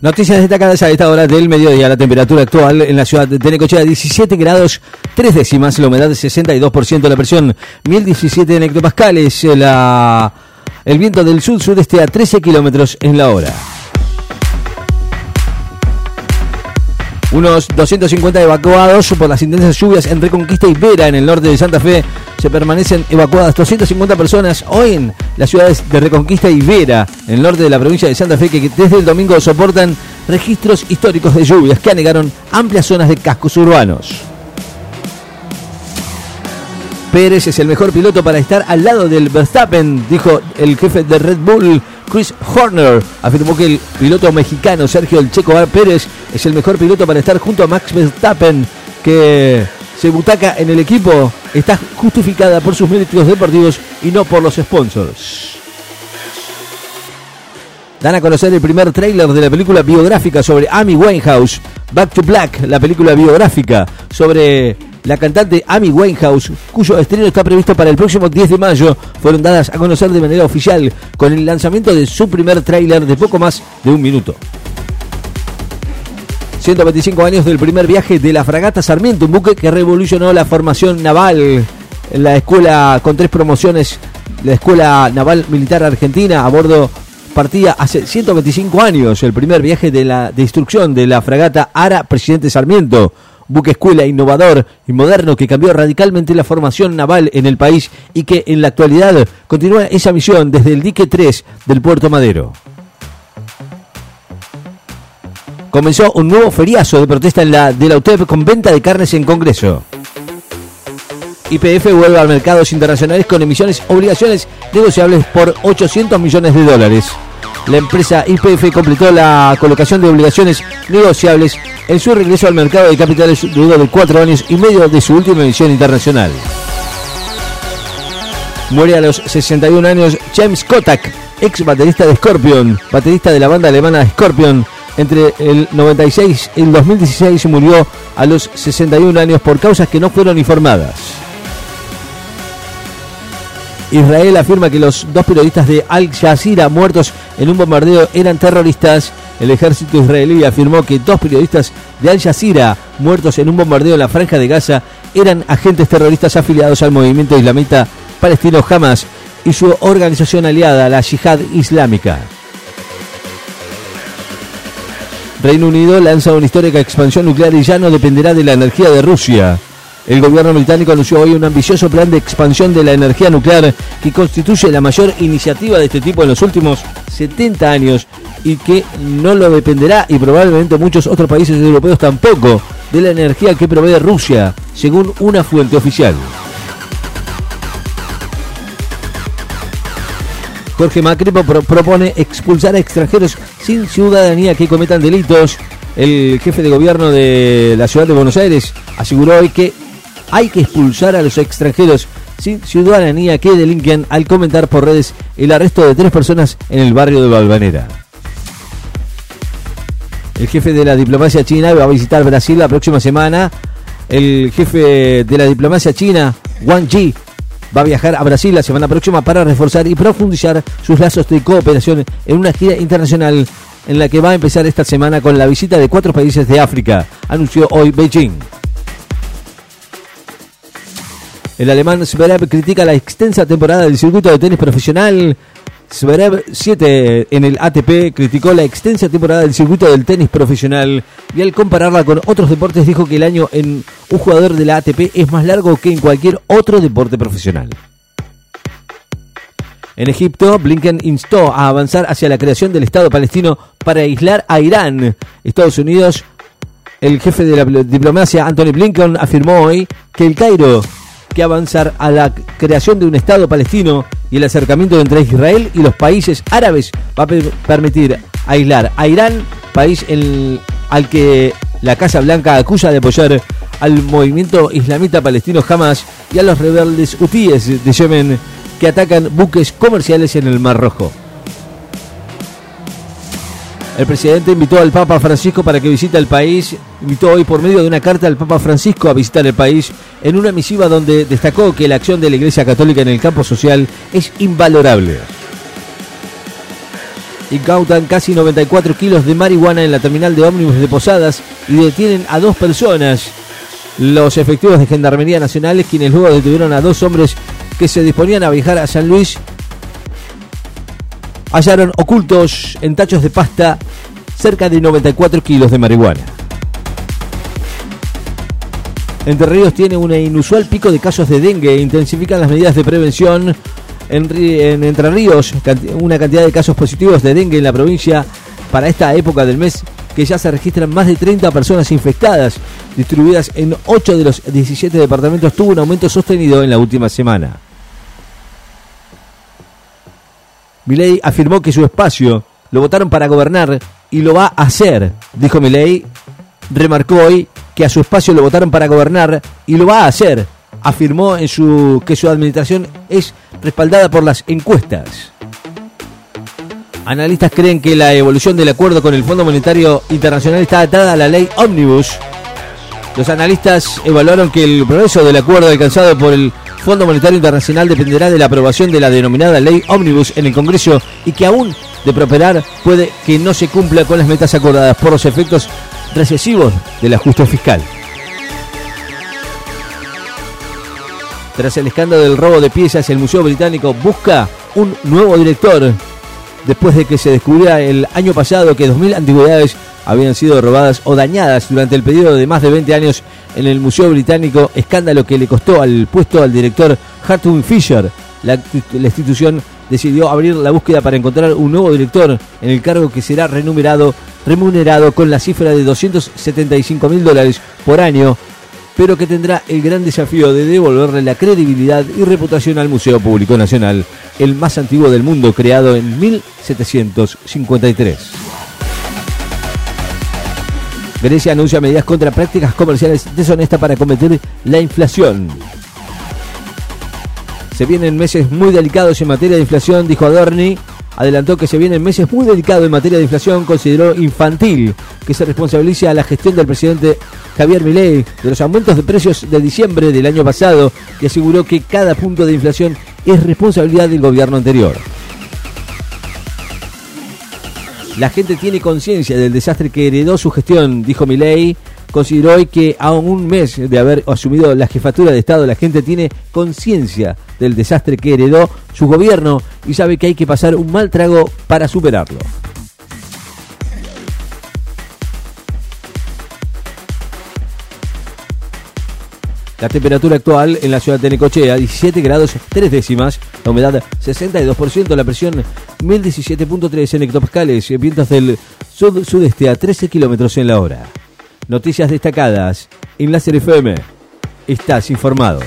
Noticias destacadas a esta hora del mediodía. La temperatura actual en la ciudad de Tenecochea 17 grados 3 décimas, la humedad 62%, la presión 1017 en hectopascales, la, el viento del sur-sureste a 13 kilómetros en la hora. Unos 250 evacuados por las intensas lluvias en Reconquista y Vera, en el norte de Santa Fe. Se permanecen evacuadas 250 personas hoy en las ciudades de Reconquista y Vera, en el norte de la provincia de Santa Fe, que desde el domingo soportan registros históricos de lluvias que anegaron amplias zonas de cascos urbanos. Pérez es el mejor piloto para estar al lado del Verstappen, dijo el jefe de Red Bull, Chris Horner afirmó que el piloto mexicano Sergio El Checo Pérez es el mejor piloto para estar junto a Max Verstappen, que se butaca en el equipo está justificada por sus méritos deportivos y no por los sponsors. Dan a conocer el primer tráiler de la película biográfica sobre Amy Winehouse, Back to Black, la película biográfica sobre la cantante Amy Winehouse, cuyo estreno está previsto para el próximo 10 de mayo, fueron dadas a conocer de manera oficial con el lanzamiento de su primer tráiler de poco más de un minuto. 125 años del primer viaje de la fragata Sarmiento, un buque que revolucionó la formación naval en la escuela con tres promociones, la Escuela Naval Militar Argentina a bordo partía hace 125 años el primer viaje de la destrucción de la fragata Ara Presidente Sarmiento buque escuela innovador y moderno que cambió radicalmente la formación naval en el país y que en la actualidad continúa esa misión desde el dique 3 del Puerto Madero. Comenzó un nuevo feriazo de protesta en la de la UTEP con venta de carnes en Congreso. YPF vuelve a mercados internacionales con emisiones obligaciones negociables por 800 millones de dólares. La empresa YPF completó la colocación de obligaciones negociables en su regreso al mercado de capitales luego de cuatro años y medio de su última emisión internacional. Muere a los 61 años James Kotak, ex baterista de Scorpion, baterista de la banda alemana Scorpion. Entre el 96 y el 2016 murió a los 61 años por causas que no fueron informadas. Israel afirma que los dos periodistas de Al Jazeera muertos en un bombardeo eran terroristas. El ejército israelí afirmó que dos periodistas de Al Jazeera muertos en un bombardeo en la franja de Gaza eran agentes terroristas afiliados al movimiento islamita palestino Hamas y su organización aliada, la Yihad Islámica. Reino Unido lanza una histórica expansión nuclear y ya no dependerá de la energía de Rusia. El gobierno británico anunció hoy un ambicioso plan de expansión de la energía nuclear que constituye la mayor iniciativa de este tipo en los últimos 70 años y que no lo dependerá y probablemente muchos otros países europeos tampoco de la energía que provee Rusia, según una fuente oficial. Jorge Macri propone expulsar a extranjeros sin ciudadanía que cometan delitos. El jefe de gobierno de la ciudad de Buenos Aires aseguró hoy que hay que expulsar a los extranjeros sin ciudadanía que delinquen al comentar por redes el arresto de tres personas en el barrio de Balvanera. El jefe de la diplomacia china va a visitar Brasil la próxima semana. El jefe de la diplomacia china, Wang Yi, va a viajar a Brasil la semana próxima para reforzar y profundizar sus lazos de cooperación en una gira internacional en la que va a empezar esta semana con la visita de cuatro países de África, anunció hoy Beijing. El alemán Zverev critica la extensa temporada del circuito de tenis profesional. Zverev 7 en el ATP criticó la extensa temporada del circuito del tenis profesional y al compararla con otros deportes dijo que el año en un jugador de la ATP es más largo que en cualquier otro deporte profesional. En Egipto, Blinken instó a avanzar hacia la creación del Estado palestino para aislar a Irán. Estados Unidos, el jefe de la diplomacia, Anthony Blinken, afirmó hoy que el Cairo que avanzar a la creación de un Estado palestino y el acercamiento entre Israel y los países árabes va a permitir aislar a Irán, país al que la Casa Blanca acusa de apoyar al movimiento islamita palestino Hamas y a los rebeldes hutíes de Yemen que atacan buques comerciales en el Mar Rojo. El presidente invitó al Papa Francisco para que visite el país. Invitó hoy por medio de una carta al Papa Francisco a visitar el país en una misiva donde destacó que la acción de la Iglesia Católica en el campo social es invalorable. incautan casi 94 kilos de marihuana en la terminal de ómnibus de Posadas y detienen a dos personas. Los efectivos de Gendarmería Nacional, quienes luego detuvieron a dos hombres que se disponían a viajar a San Luis, hallaron ocultos en tachos de pasta cerca de 94 kilos de marihuana. Entre Ríos tiene un inusual pico de casos de dengue intensifican las medidas de prevención. En, Entre Ríos, una cantidad de casos positivos de dengue en la provincia para esta época del mes que ya se registran más de 30 personas infectadas, distribuidas en 8 de los 17 departamentos, tuvo un aumento sostenido en la última semana. Milei afirmó que su espacio lo votaron para gobernar y lo va a hacer, dijo Milei. Remarcó hoy que a su espacio lo votaron para gobernar y lo va a hacer. Afirmó en su, que su administración es respaldada por las encuestas. Analistas creen que la evolución del acuerdo con el Fondo Monetario Internacional está atada a la ley Omnibus. Los analistas evaluaron que el progreso del acuerdo alcanzado por el Fondo Monetario Internacional dependerá de la aprobación de la denominada ley Omnibus en el Congreso y que aún de prosperar puede que no se cumpla con las metas acordadas por los efectos recesivos del ajuste fiscal. Tras el escándalo del robo de piezas, el Museo Británico busca un nuevo director. Después de que se descubriera el año pasado que 2.000 antigüedades habían sido robadas o dañadas durante el periodo de más de 20 años en el Museo Británico, escándalo que le costó al puesto al director Hartung Fisher. La, la institución decidió abrir la búsqueda para encontrar un nuevo director en el cargo que será remunerado, remunerado con la cifra de 275 mil dólares por año, pero que tendrá el gran desafío de devolverle la credibilidad y reputación al Museo Público Nacional, el más antiguo del mundo, creado en 1753. Grecia anuncia medidas contra prácticas comerciales deshonestas para combatir la inflación. Se vienen meses muy delicados en materia de inflación, dijo Adorni. Adelantó que se vienen meses muy delicados en materia de inflación, consideró infantil que se responsabilice a la gestión del presidente Javier Milei de los aumentos de precios de diciembre del año pasado y aseguró que cada punto de inflación es responsabilidad del gobierno anterior. La gente tiene conciencia del desastre que heredó su gestión, dijo Milei consideró hoy que a un mes de haber asumido la jefatura de Estado, la gente tiene conciencia del desastre que heredó su gobierno y sabe que hay que pasar un mal trago para superarlo. La temperatura actual en la ciudad de Necochea, 17 grados 3 décimas, la humedad 62%, la presión 1017.3 en hectopascales, vientos del sud-sudeste a 13 kilómetros en la hora. Noticias destacadas en Láser FM. Estás informado.